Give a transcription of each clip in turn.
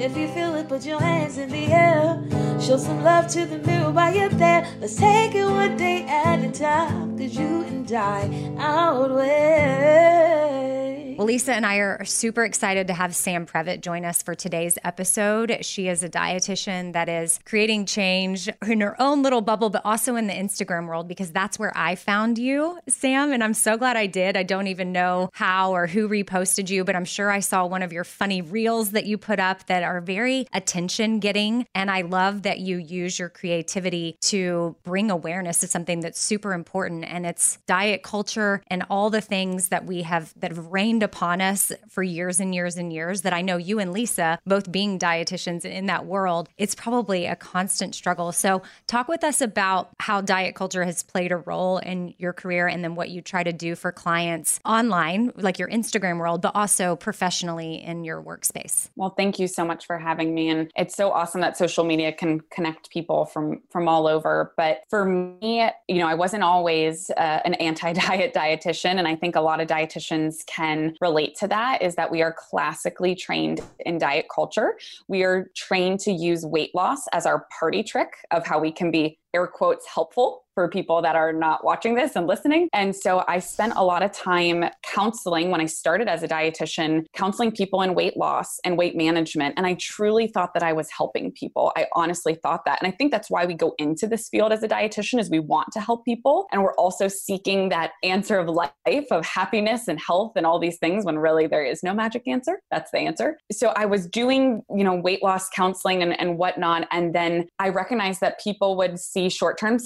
If you feel it, put your hands in the air. Show some love to the mirror while you're there. Let's take it one day at a time. Cause you and I outweigh. Well, Lisa and I are super excited to have Sam Previtt join us for today's episode. She is a dietitian that is creating change in her own little bubble, but also in the Instagram world because that's where I found you, Sam. And I'm so glad I did. I don't even know how or who reposted you, but I'm sure I saw one of your funny reels that you put up that are very attention getting. And I love that you use your creativity to bring awareness to something that's super important. And it's diet culture and all the things that we have that have rained upon us for years and years and years that I know you and Lisa, both being dietitians in that world, it's probably a constant struggle. So, talk with us about how diet culture has played a role in your career and then what you try to do for clients online, like your Instagram world, but also professionally in your workspace. Well, thank you so much for having me. And it's so awesome that social media can connect people from from all over. But for me, you know, I wasn't always uh, an anti-diet dietitian, and I think a lot of dietitians can relate to that. Is that we are classically trained in diet culture. We are trained to use weight loss as our party trick of how we can be air quotes helpful for people that are not watching this and listening. And so I spent a lot of time counseling when I started as a dietitian, counseling people in weight loss and weight management. And I truly thought that I was helping people. I honestly thought that. And I think that's why we go into this field as a dietitian is we want to help people. And we're also seeking that answer of life of happiness and health and all these things when really there is no magic answer. That's the answer. So I was doing, you know, weight loss counseling and, and whatnot. And then I recognized that people would see short-term short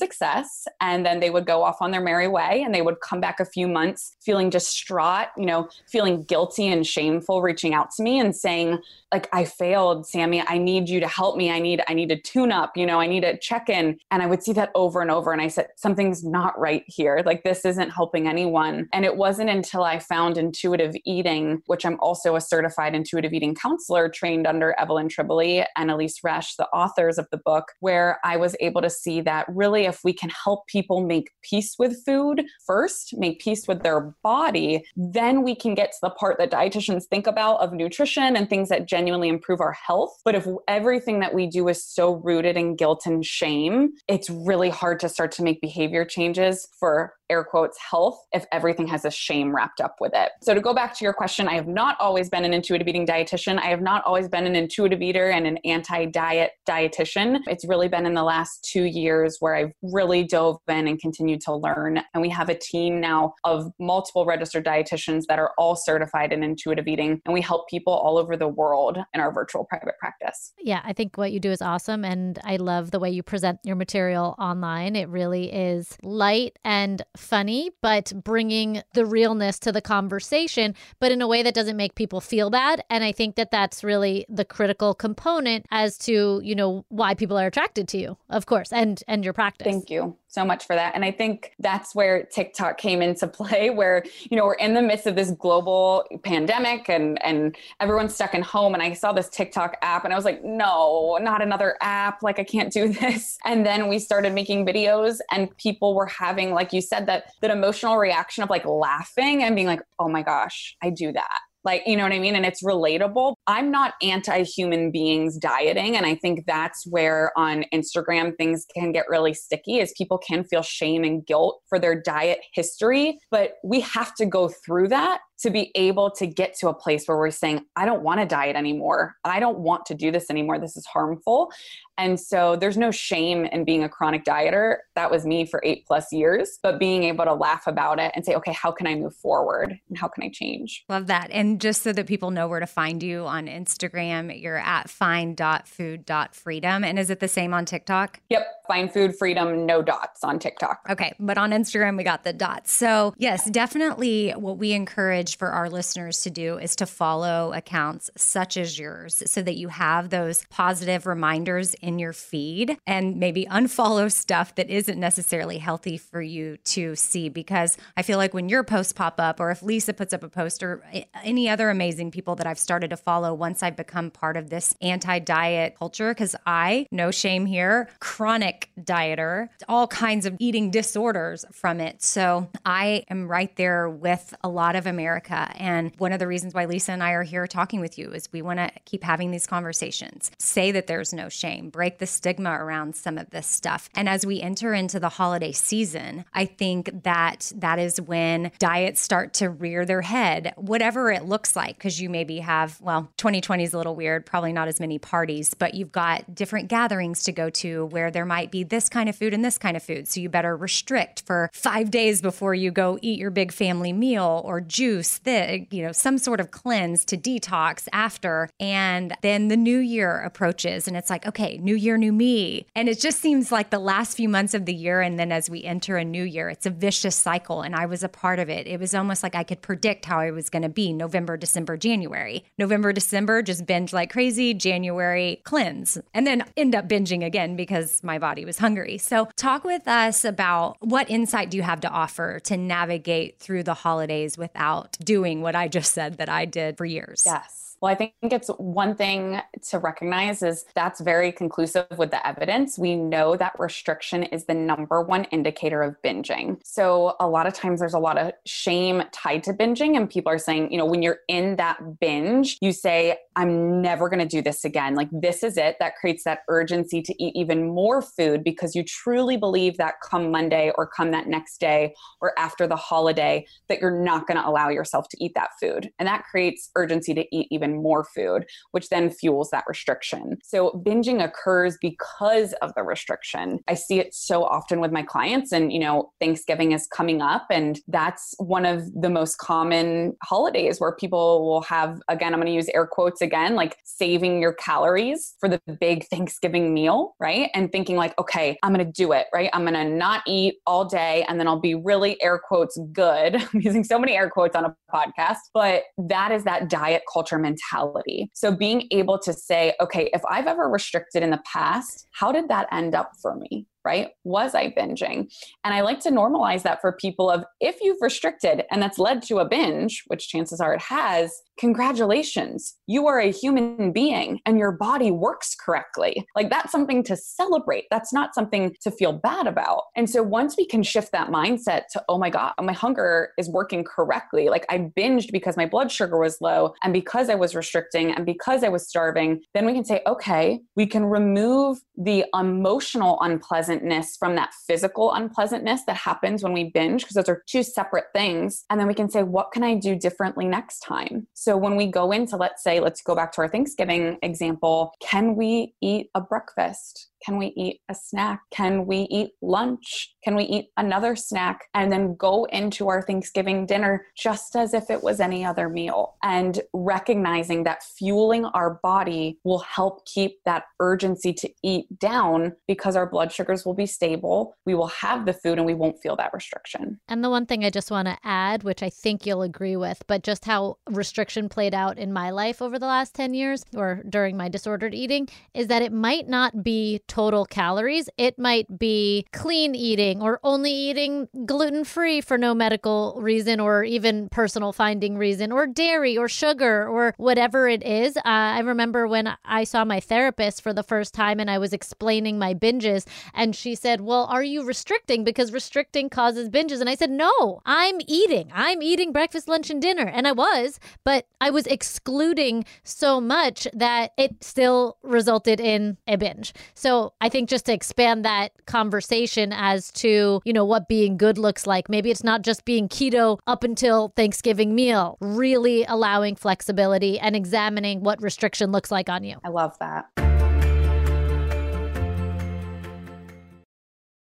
and then they would go off on their merry way and they would come back a few months feeling distraught, you know, feeling guilty and shameful, reaching out to me and saying, like I failed, Sammy. I need you to help me. I need I need a tune up, you know, I need a check-in. And I would see that over and over and I said something's not right here. Like this isn't helping anyone. And it wasn't until I found intuitive eating, which I'm also a certified intuitive eating counselor trained under Evelyn Tribole and Elise Resch, the authors of the book, where I was able to see that really if we can help people make peace with food first, make peace with their body, then we can get to the part that dietitians think about of nutrition and things that genuinely improve our health. But if everything that we do is so rooted in guilt and shame, it's really hard to start to make behavior changes for air quotes health if everything has a shame wrapped up with it. So to go back to your question, I have not always been an intuitive eating dietitian. I have not always been an intuitive eater and an anti-diet dietitian. It's really been in the last 2 years where I've really dove in and continued to learn and we have a team now of multiple registered dietitians that are all certified in intuitive eating and we help people all over the world in our virtual private practice. Yeah, I think what you do is awesome and I love the way you present your material online. It really is light and funny, but bringing the realness to the conversation, but in a way that doesn't make people feel bad. And I think that that's really the critical component as to, you know, why people are attracted to you, of course, and and your practice. Thank you so much for that. And I think that's where TikTok came into play, where, you know, we're in the midst of this global pandemic and and everyone's stuck in home. And I saw this TikTok app and I was like, no, not another app. Like I can't do this. And then we started making videos and people were having, like you said, that that emotional reaction of like laughing and being like, oh my gosh, I do that like you know what i mean? And it's relatable. I'm not anti-human beings dieting and i think that's where on instagram things can get really sticky is people can feel shame and guilt for their diet history but we have to go through that to be able to get to a place where we're saying, I don't want to diet anymore. I don't want to do this anymore. This is harmful. And so there's no shame in being a chronic dieter. That was me for eight plus years, but being able to laugh about it and say, okay, how can I move forward and how can I change? Love that. And just so that people know where to find you on Instagram, you're at find.food.freedom. And is it the same on TikTok? Yep. Find food freedom, no dots on TikTok. Okay. But on Instagram, we got the dots. So, yes, definitely what we encourage for our listeners to do is to follow accounts such as yours so that you have those positive reminders in your feed and maybe unfollow stuff that isn't necessarily healthy for you to see. Because I feel like when your posts pop up, or if Lisa puts up a post, or any other amazing people that I've started to follow once I've become part of this anti diet culture, because I, no shame here, chronic dieter, all kinds of eating disorders from it. So I am right there with a lot of America. And one of the reasons why Lisa and I are here talking with you is we want to keep having these conversations. Say that there's no shame, break the stigma around some of this stuff. And as we enter into the holiday season, I think that that is when diets start to rear their head, whatever it looks like, because you maybe have, well, 2020 is a little weird, probably not as many parties, but you've got different gatherings to go to where there might be this kind of food and this kind of food. So you better restrict for five days before you go eat your big family meal or juice, the, you know, some sort of cleanse to detox after. And then the new year approaches and it's like, okay, new year, new me. And it just seems like the last few months of the year. And then as we enter a new year, it's a vicious cycle. And I was a part of it. It was almost like I could predict how I was going to be November, December, January. November, December, just binge like crazy. January, cleanse. And then end up binging again because my body was hungry. So, talk with us about what insight do you have to offer to navigate through the holidays without doing what I just said that I did for years? Yes. Well, I think it's one thing to recognize is that's very conclusive with the evidence. We know that restriction is the number one indicator of binging. So, a lot of times there's a lot of shame tied to binging, and people are saying, you know, when you're in that binge, you say, I'm never going to do this again. Like, this is it. That creates that urgency to eat even more food because you truly believe that come Monday or come that next day or after the holiday, that you're not going to allow yourself to eat that food. And that creates urgency to eat even more food, which then fuels that restriction. So binging occurs because of the restriction. I see it so often with my clients, and you know, Thanksgiving is coming up, and that's one of the most common holidays where people will have, again, I'm going to use air quotes again, like saving your calories for the big Thanksgiving meal, right? And thinking, like, okay, I'm gonna do it, right? I'm gonna not eat all day and then I'll be really air quotes good. I'm using so many air quotes on a podcast, but that is that diet culture mentality. So being able to say, okay, if I've ever restricted in the past, how did that end up for me? Right? Was I binging? And I like to normalize that for people of if you've restricted and that's led to a binge, which chances are it has, congratulations. You are a human being and your body works correctly. Like that's something to celebrate. That's not something to feel bad about. And so once we can shift that mindset to, oh my God, my hunger is working correctly. Like I binged because my blood sugar was low and because I was restricting and because I was starving, then we can say, okay, we can remove the emotional unpleasant unpleasantness from that physical unpleasantness that happens when we binge, because those are two separate things. And then we can say, what can I do differently next time? So when we go into, let's say, let's go back to our Thanksgiving example, can we eat a breakfast? Can we eat a snack? Can we eat lunch? Can we eat another snack? And then go into our Thanksgiving dinner just as if it was any other meal. And recognizing that fueling our body will help keep that urgency to eat down because our blood sugars will be stable. We will have the food and we won't feel that restriction. And the one thing I just want to add, which I think you'll agree with, but just how restriction played out in my life over the last 10 years or during my disordered eating, is that it might not be total calories. It might be clean eating or only eating gluten free for no medical reason or even personal finding reason or dairy or sugar or whatever it is. Uh, I remember when I saw my therapist for the first time and I was explaining my binges, and she said, Well, are you restricting? Because restricting causes binges. And I said, No, I'm eating. I'm eating breakfast, lunch, and dinner. And I was, but I was excluding so much that it still resulted in a binge. So I think just to expand that conversation as to, you know, what being good looks like, maybe it's not just being keto up until Thanksgiving meal, really allowing flexibility and examining what restriction looks like on you. I love that.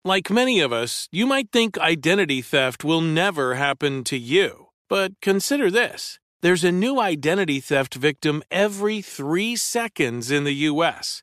Like many of us, you might think identity theft will never happen to you. But consider this there's a new identity theft victim every three seconds in the U.S.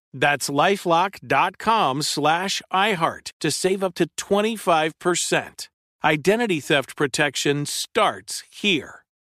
That's lifelock.com slash iHeart to save up to 25%. Identity theft protection starts here.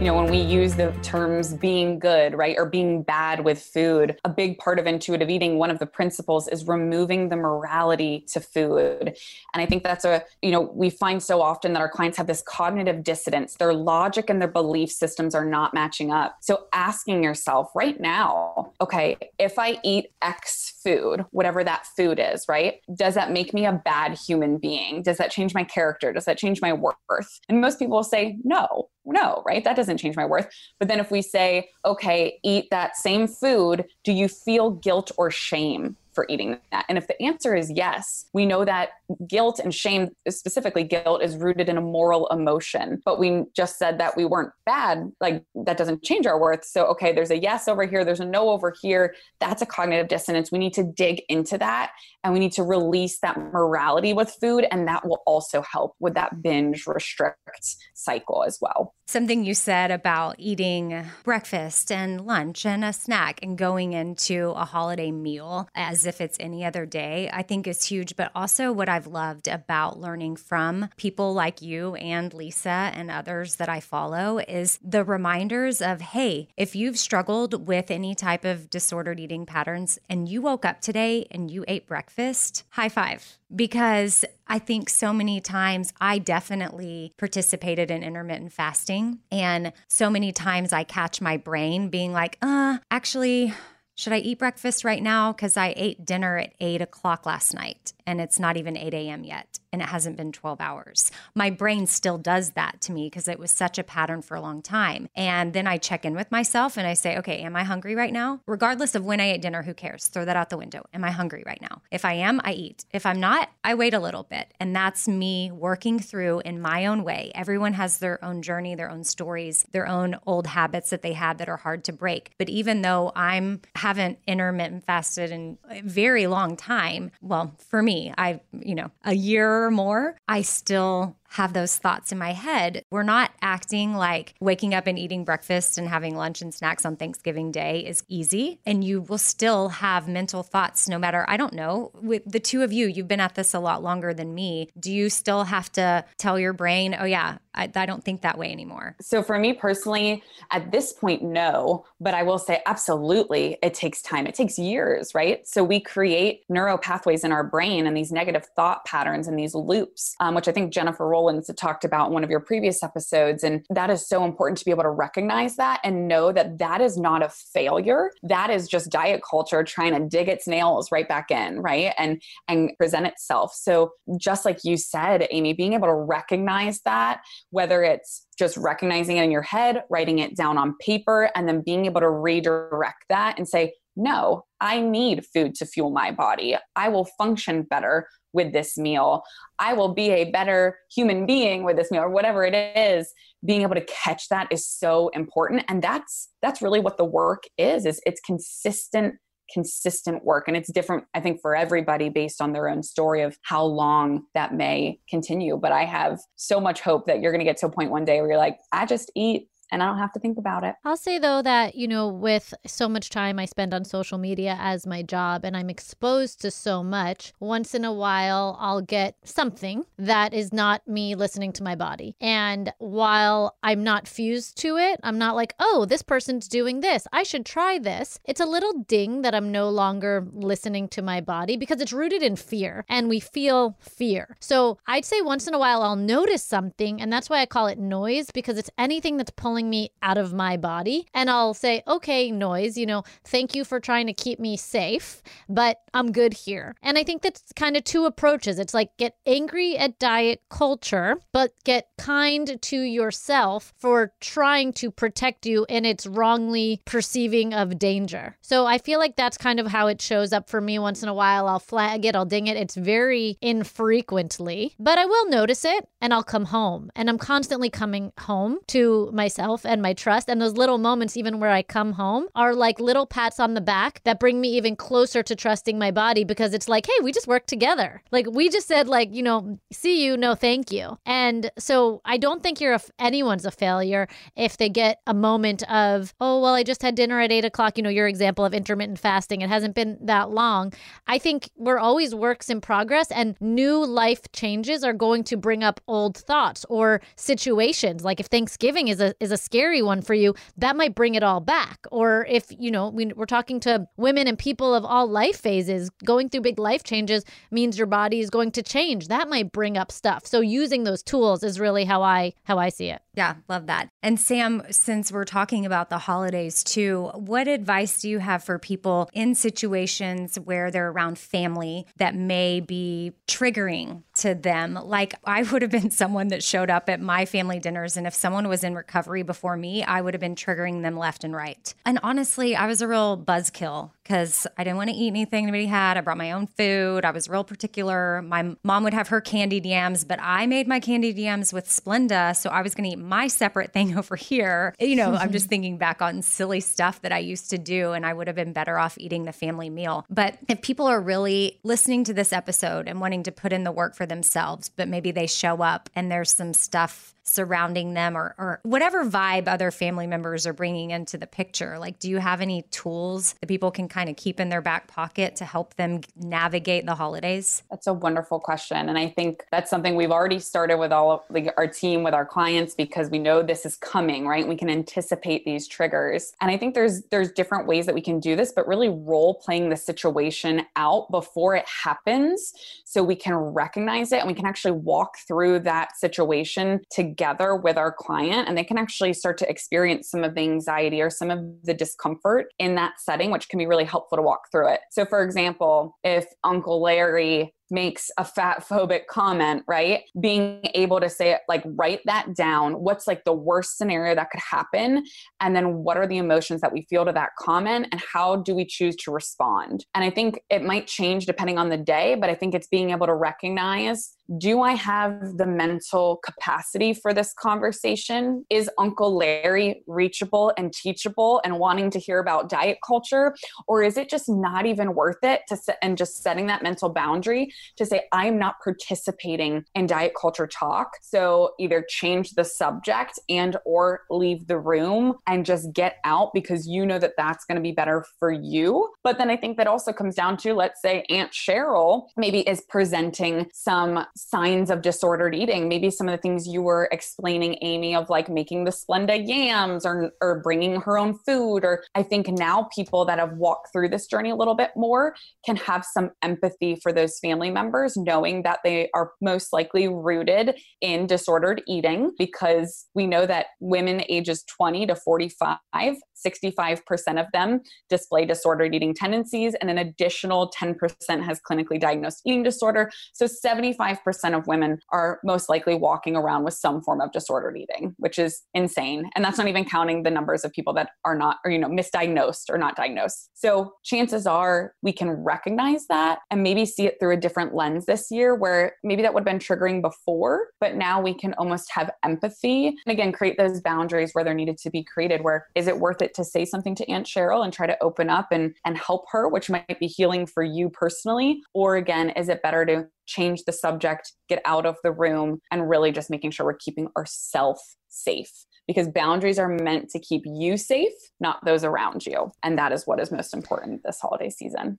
you know, when we use the terms being good, right, or being bad with food, a big part of intuitive eating, one of the principles is removing the morality to food. And I think that's a, you know, we find so often that our clients have this cognitive dissonance. Their logic and their belief systems are not matching up. So asking yourself right now, okay, if I eat X food, whatever that food is, right, does that make me a bad human being? Does that change my character? Does that change my worth? And most people will say, no, no, right? That doesn't change my worth. But then if we say, okay, eat that same food, do you feel guilt or shame for eating that? And if the answer is yes, we know that guilt and shame, specifically guilt, is rooted in a moral emotion. But we just said that we weren't bad. Like that doesn't change our worth. So, okay, there's a yes over here, there's a no over here. That's a cognitive dissonance. We need to dig into that and we need to release that morality with food. And that will also help with that binge restrict cycle as well. Something you said about eating breakfast and lunch and a snack and going into a holiday meal as if it's any other day, I think is huge. But also, what I've loved about learning from people like you and Lisa and others that I follow is the reminders of hey, if you've struggled with any type of disordered eating patterns and you woke up today and you ate breakfast, high five because I think so many times I definitely participated in intermittent fasting. And so many times I catch my brain being like, uh, actually, should I eat breakfast right now? Because I ate dinner at eight o'clock last night and it's not even 8 a.m. yet and it hasn't been 12 hours. My brain still does that to me because it was such a pattern for a long time. And then I check in with myself and I say, okay, am I hungry right now? Regardless of when I ate dinner, who cares? Throw that out the window. Am I hungry right now? If I am, I eat. If I'm not, I wait a little bit. And that's me working through in my own way. Everyone has their own journey, their own stories, their own old habits that they had that are hard to break. But even though I'm haven't intermittent fasted in a very long time, well, for me, I, you know, a year or more, I still have those thoughts in my head. We're not acting like waking up and eating breakfast and having lunch and snacks on Thanksgiving Day is easy. And you will still have mental thoughts no matter, I don't know, with the two of you, you've been at this a lot longer than me. Do you still have to tell your brain, oh, yeah, I, I don't think that way anymore? So for me personally, at this point, no. But I will say, absolutely, it takes time. It takes years, right? So we create neural pathways in our brain and these negative thought patterns and these loops, um, which I think Jennifer Rollins talked about in one of your previous episodes. And that is so important to be able to recognize that and know that that is not a failure. That is just diet culture trying to dig its nails right back in, right? And and present itself. So just like you said, Amy, being able to recognize that whether it's just recognizing it in your head, writing it down on paper, and then being able to redirect that and say, no, I need food to fuel my body. I will function better with this meal. I will be a better human being with this meal or whatever it is. Being able to catch that is so important and that's that's really what the work is is it's consistent consistent work and it's different i think for everybody based on their own story of how long that may continue but i have so much hope that you're going to get to a point one day where you're like i just eat and I don't have to think about it. I'll say though that, you know, with so much time I spend on social media as my job and I'm exposed to so much, once in a while I'll get something that is not me listening to my body. And while I'm not fused to it, I'm not like, oh, this person's doing this. I should try this. It's a little ding that I'm no longer listening to my body because it's rooted in fear and we feel fear. So I'd say once in a while I'll notice something and that's why I call it noise because it's anything that's pulling pulling me out of my body. And I'll say, okay, noise, you know, thank you for trying to keep me safe, but I'm good here. And I think that's kind of two approaches. It's like get angry at diet culture, but get kind to yourself for trying to protect you in its wrongly perceiving of danger. So I feel like that's kind of how it shows up for me once in a while. I'll flag it, I'll ding it. It's very infrequently, but I will notice it and I'll come home. And I'm constantly coming home to myself and my trust. And those little moments, even where I come home, are like little pats on the back that bring me even closer to trusting my body because it's like, hey, we just worked together. Like we just said, like, you know, see you, no thank you. And so I don't think you're a, anyone's a failure if they get a moment of, oh, well, I just had dinner at eight o'clock. You know, your example of intermittent fasting, it hasn't been that long. I think we're always works in progress and new life changes are going to bring up old thoughts or situations. Like if Thanksgiving is a is a scary one for you, that might bring it all back. Or if, you know, we, we're talking to women and people of all life phases, going through big life changes means your body is going to change. That might bring up stuff. So using those tools is really how I how I see it. Yeah, love that. And Sam, since we're talking about the holidays too, what advice do you have for people in situations where they're around family that may be triggering to them? Like I would have been someone that showed up at my family dinners, and if someone was in recovery before me, I would have been triggering them left and right. And honestly, I was a real buzzkill because I didn't want to eat anything anybody had. I brought my own food. I was real particular. My mom would have her candied yams, but I made my candied yams with Splenda. So I was going to eat my separate thing over here. You know, I'm just thinking back on silly stuff that I used to do, and I would have been better off eating the family meal. But if people are really listening to this episode and wanting to put in the work for themselves, but maybe they show up and there's some stuff surrounding them or, or whatever vibe other family members are bringing into the picture. Like, do you have any tools that people can kind of keep in their back pocket to help them navigate the holidays? That's a wonderful question. And I think that's something we've already started with all of like, our team, with our clients, because we know this is coming, right? We can anticipate these triggers. And I think there's there's different ways that we can do this, but really role playing the situation out before it happens so we can recognize it and we can actually walk through that situation together with our client and they can actually start to experience some of the anxiety or some of the discomfort in that setting, which can be really helpful to walk through it. So, for example, if Uncle Larry makes a fat phobic comment, right? Being able to say it, like write that down. What's like the worst scenario that could happen? And then what are the emotions that we feel to that comment? And how do we choose to respond? And I think it might change depending on the day, but I think it's being able to recognize do I have the mental capacity for this conversation? Is Uncle Larry reachable and teachable and wanting to hear about diet culture? Or is it just not even worth it to set and just setting that mental boundary to say, I'm not participating in diet culture talk. So either change the subject and or leave the room and just get out because you know that that's going to be better for you. But then I think that also comes down to, let's say Aunt Cheryl maybe is presenting some signs of disordered eating. Maybe some of the things you were explaining, Amy, of like making the Splenda yams or, or bringing her own food. Or I think now people that have walked through this journey a little bit more can have some empathy for those family members, knowing that they are most likely rooted in disordered eating, because we know that women ages 20 to 45, 65% of them display disordered eating tendencies, and an additional 10% has clinically diagnosed eating disorder. So 75% of women are most likely walking around with some form of disordered eating, which is insane. And that's not even counting the numbers of people that are not, or, you know, misdiagnosed or not diagnosed. So chances are we can recognize that and maybe see it through a different lens this year where maybe that would have been triggering before, but now we can almost have empathy and again create those boundaries where they're needed to be created. Where is it worth it to say something to Aunt Cheryl and try to open up and, and help her, which might be healing for you personally? Or again, is it better to change the subject, get out of the room, and really just making sure we're keeping ourselves safe? because boundaries are meant to keep you safe, not those around you. And that is what is most important this holiday season.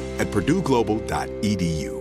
at purdueglobal.edu.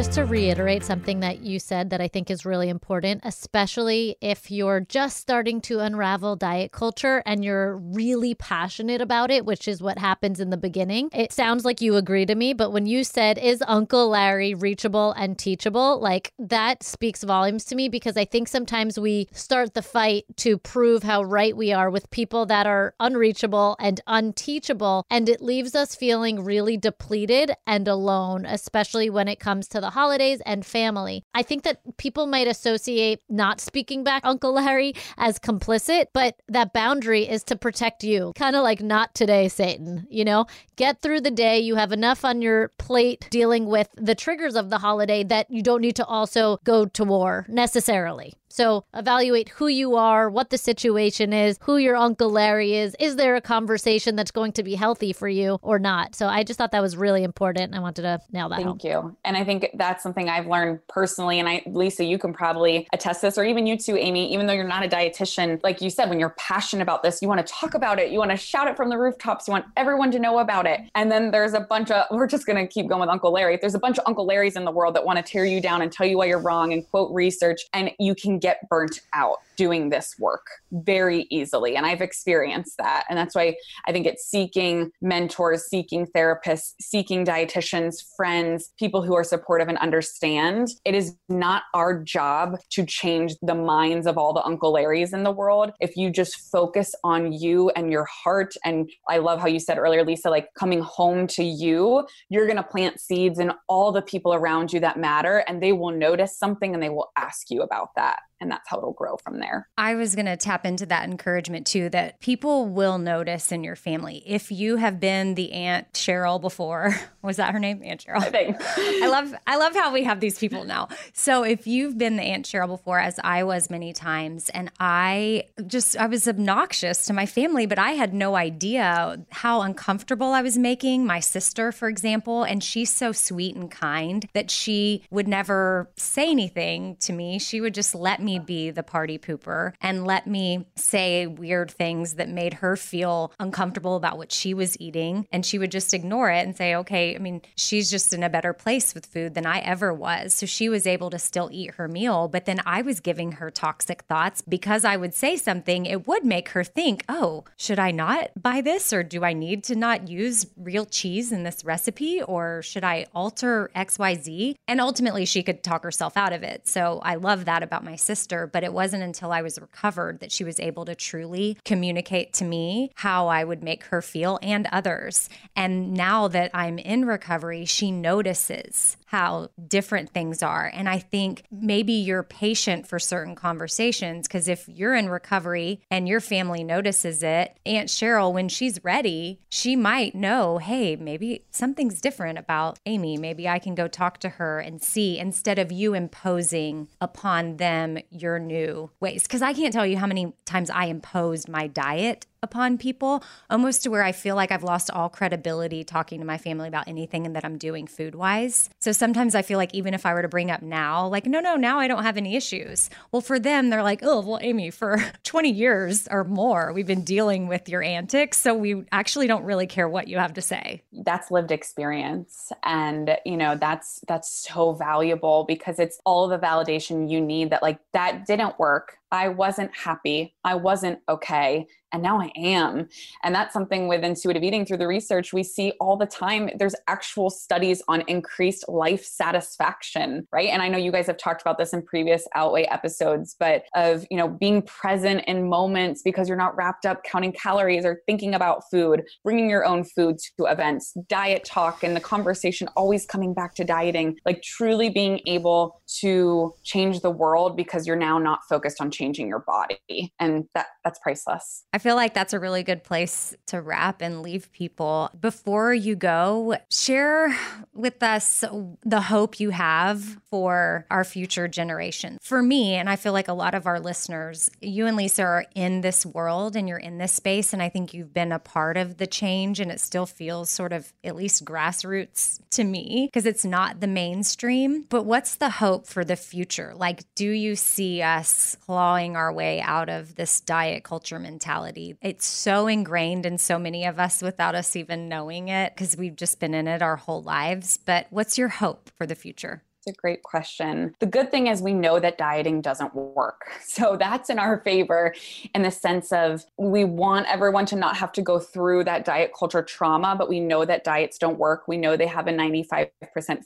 just to reiterate something that you said that I think is really important, especially if you're just starting to unravel diet culture and you're really passionate about it, which is what happens in the beginning. It sounds like you agree to me, but when you said, Is Uncle Larry reachable and teachable? Like that speaks volumes to me because I think sometimes we start the fight to prove how right we are with people that are unreachable and unteachable. And it leaves us feeling really depleted and alone, especially when it comes to the holidays and family. I think that people might associate not speaking back Uncle Larry as complicit, but that boundary is to protect you. Kind of like not today, Satan. You know, get through the day. You have enough on your plate dealing with the triggers of the holiday that you don't need to also go to war necessarily. So evaluate who you are, what the situation is, who your Uncle Larry is. Is there a conversation that's going to be healthy for you or not? So I just thought that was really important. And I wanted to nail that. Thank home. you. And I think that's something I've learned personally. And I, Lisa, you can probably attest this, or even you too, Amy, even though you're not a dietitian, like you said, when you're passionate about this, you want to talk about it, you want to shout it from the rooftops, you want everyone to know about it. And then there's a bunch of, we're just going to keep going with Uncle Larry. There's a bunch of Uncle Larrys in the world that want to tear you down and tell you why you're wrong and quote research, and you can get burnt out doing this work very easily. And I've experienced that. And that's why I think it's seeking mentors, seeking therapists, seeking dietitians, friends, people who are supportive and understand. It is not our job to change the minds of all the Uncle Larrys in the world. If you just focus on you and your heart, and I love how you said earlier, Lisa, like coming home to you, you're going to plant seeds in all the people around you that matter, and they will notice something and they will ask you about that and that's how it'll grow from there. I was going to tap into that encouragement too that people will notice in your family. If you have been the Aunt Cheryl before, was that her name? Aunt Cheryl. I think. I love I love how we have these people now. So if you've been the Aunt Cheryl before as I was many times and I just I was obnoxious to my family, but I had no idea how uncomfortable I was making my sister, for example, and she's so sweet and kind that she would never say anything to me. She would just let me me be the party pooper and let me say weird things that made her feel uncomfortable about what she was eating. And she would just ignore it and say, okay, I mean, she's just in a better place with food than I ever was. So she was able to still eat her meal. But then I was giving her toxic thoughts because I would say something, it would make her think, oh, should I not buy this? Or do I need to not use real cheese in this recipe? Or should I alter XYZ? And ultimately, she could talk herself out of it. So I love that about my sister. But it wasn't until I was recovered that she was able to truly communicate to me how I would make her feel and others. And now that I'm in recovery, she notices how different things are. And I think maybe you're patient for certain conversations because if you're in recovery and your family notices it, Aunt Cheryl, when she's ready, she might know, hey, maybe something's different about Amy. Maybe I can go talk to her and see instead of you imposing upon them your new ways. Because I can't tell you how many times I imposed my diet upon people, almost to where I feel like I've lost all credibility talking to my family about anything and that I'm doing food wise. So sometimes I feel like even if I were to bring up now, like, no, no, now I don't have any issues. Well, for them, they're like, oh, well, Amy, for 20 years or more, we've been dealing with your antics. So we actually don't really care what you have to say. That's lived experience. And, you know, that's, that's so valuable because it's all the validation you need that, like, that didn't work I wasn't happy. I wasn't okay. And now I am. And that's something with intuitive eating through the research we see all the time. There's actual studies on increased life satisfaction, right? And I know you guys have talked about this in previous Outweigh episodes, but of, you know, being present in moments because you're not wrapped up counting calories or thinking about food, bringing your own food to events, diet talk, and the conversation always coming back to dieting, like truly being able to change the world because you're now not focused on changing your body and that that's priceless i feel like that's a really good place to wrap and leave people. Before you go share with us the hope you have for our future generation. For me and i feel like a lot of our listeners you and lisa are in this world and you're in this space and i think you've been a part of the change and it still feels sort of at least grassroots to me because it's not the mainstream. But what's the hope for the future? Like do you see us clawing our way out of this diet culture mentality. It's so ingrained in so many of us without us even knowing it because we've just been in it our whole lives. But what's your hope for the future? It's a great question. The good thing is we know that dieting doesn't work. So that's in our favor in the sense of we want everyone to not have to go through that diet culture trauma, but we know that diets don't work. We know they have a 95%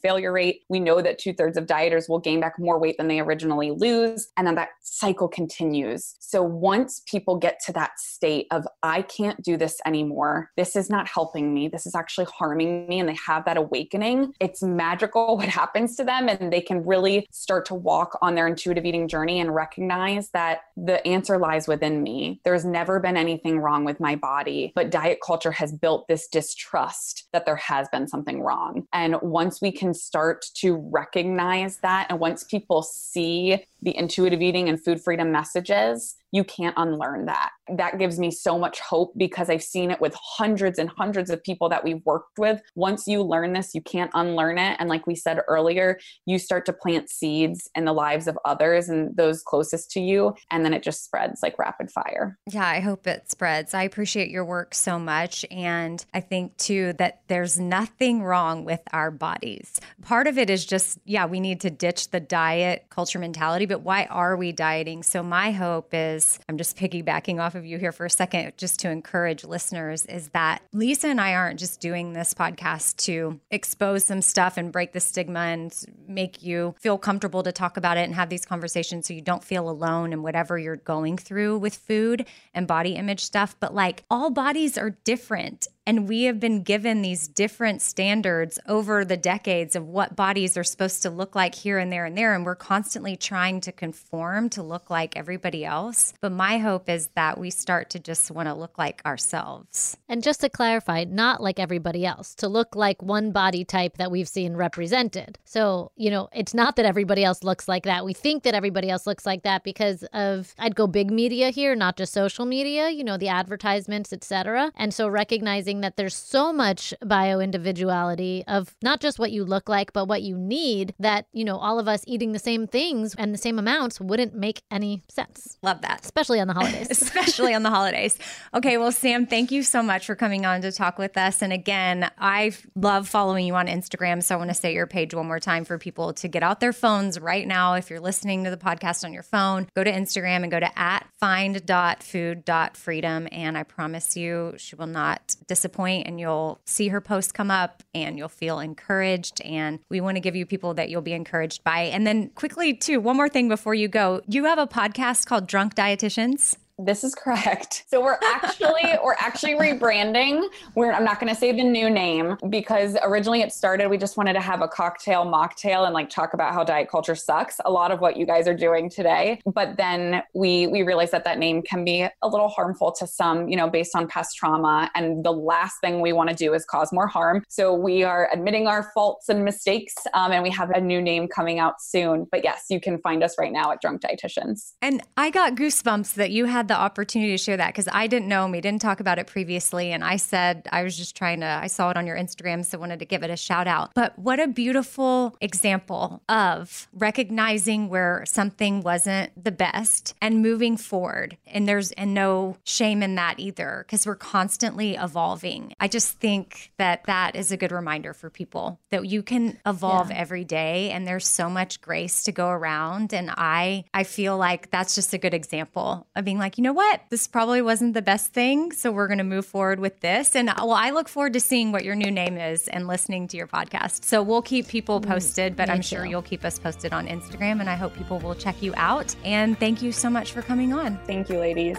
failure rate. We know that two thirds of dieters will gain back more weight than they originally lose. And then that cycle continues. So once people get to that state of, I can't do this anymore, this is not helping me, this is actually harming me, and they have that awakening, it's magical what happens to them them and they can really start to walk on their intuitive eating journey and recognize that the answer lies within me. There's never been anything wrong with my body, but diet culture has built this distrust that there has been something wrong. And once we can start to recognize that, and once people see the intuitive eating and food freedom messages, you can't unlearn that. That gives me so much hope because I've seen it with hundreds and hundreds of people that we've worked with. Once you learn this, you can't unlearn it. And like we said earlier, you start to plant seeds in the lives of others and those closest to you. And then it just spreads like rapid fire. Yeah, I hope it spreads. I appreciate your work so much. And I think too that there's nothing wrong with our bodies. Part of it is just, yeah, we need to ditch the diet culture mentality, but why are we dieting? So my hope is is I'm just piggybacking off of you here for a second, just to encourage listeners, is that Lisa and I aren't just doing this podcast to expose some stuff and break the stigma and make you feel comfortable to talk about it and have these conversations so you don't feel alone in whatever you're going through with food and body image stuff. But like all bodies are different and we have been given these different standards over the decades of what bodies are supposed to look like here and there and there. And we're constantly trying to conform to look like everybody else. But my hope is that we start to just want to look like ourselves. And just to clarify, not like everybody else, to look like one body type that we've seen represented. So, you know, it's not that everybody else looks like that. We think that everybody else looks like that because of, I'd go big media here, not just social media, you know, the advertisements, etc. And so recognizing recognizing that there's so much bio individuality of not just what you look like, but what you need that, you know, all of us eating the same things and the same amounts wouldn't make any sense. Love that. Especially on the holidays. Especially on the holidays. Okay, well, Sam, thank you so much for coming on to talk with us. And again, I love following you on Instagram. So I want to say your page one more time for people to get out their phones right now. If you're listening to the podcast on your phone, go to Instagram and go to at find.food.freedom. And I promise you, she will not disappoint and you'll see her post come up and you'll feel encouraged. And we want to give you people that you'll be encouraged by. And then quickly, too, one more thing before you go. You have a podcast called Drunk Dietitians. This is correct. So we're actually we're actually rebranding. We're I'm not going to say the new name because originally it started we just wanted to have a cocktail mocktail and like talk about how diet culture sucks. A lot of what you guys are doing today, but then we we realized that that name can be a little harmful to some, you know, based on past trauma and the last thing we want to do is cause more harm. So we are admitting our faults and mistakes um, and we have a new name coming out soon. But yes, you can find us right now at Drunk Dietitians. And I got goosebumps that you had had the opportunity to share that because I didn't know and we didn't talk about it previously. And I said, I was just trying to, I saw it on your Instagram, so wanted to give it a shout out. But what a beautiful example of recognizing where something wasn't the best and moving forward. And there's and no shame in that either because we're constantly evolving. I just think that that is a good reminder for people that you can evolve yeah. every day and there's so much grace to go around. And I, I feel like that's just a good example of being like, like, you know what? This probably wasn't the best thing. So we're going to move forward with this. And well, I look forward to seeing what your new name is and listening to your podcast. So we'll keep people mm, posted, but Me I'm too. sure you'll keep us posted on Instagram. And I hope people will check you out. And thank you so much for coming on. Thank you, ladies.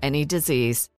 any disease.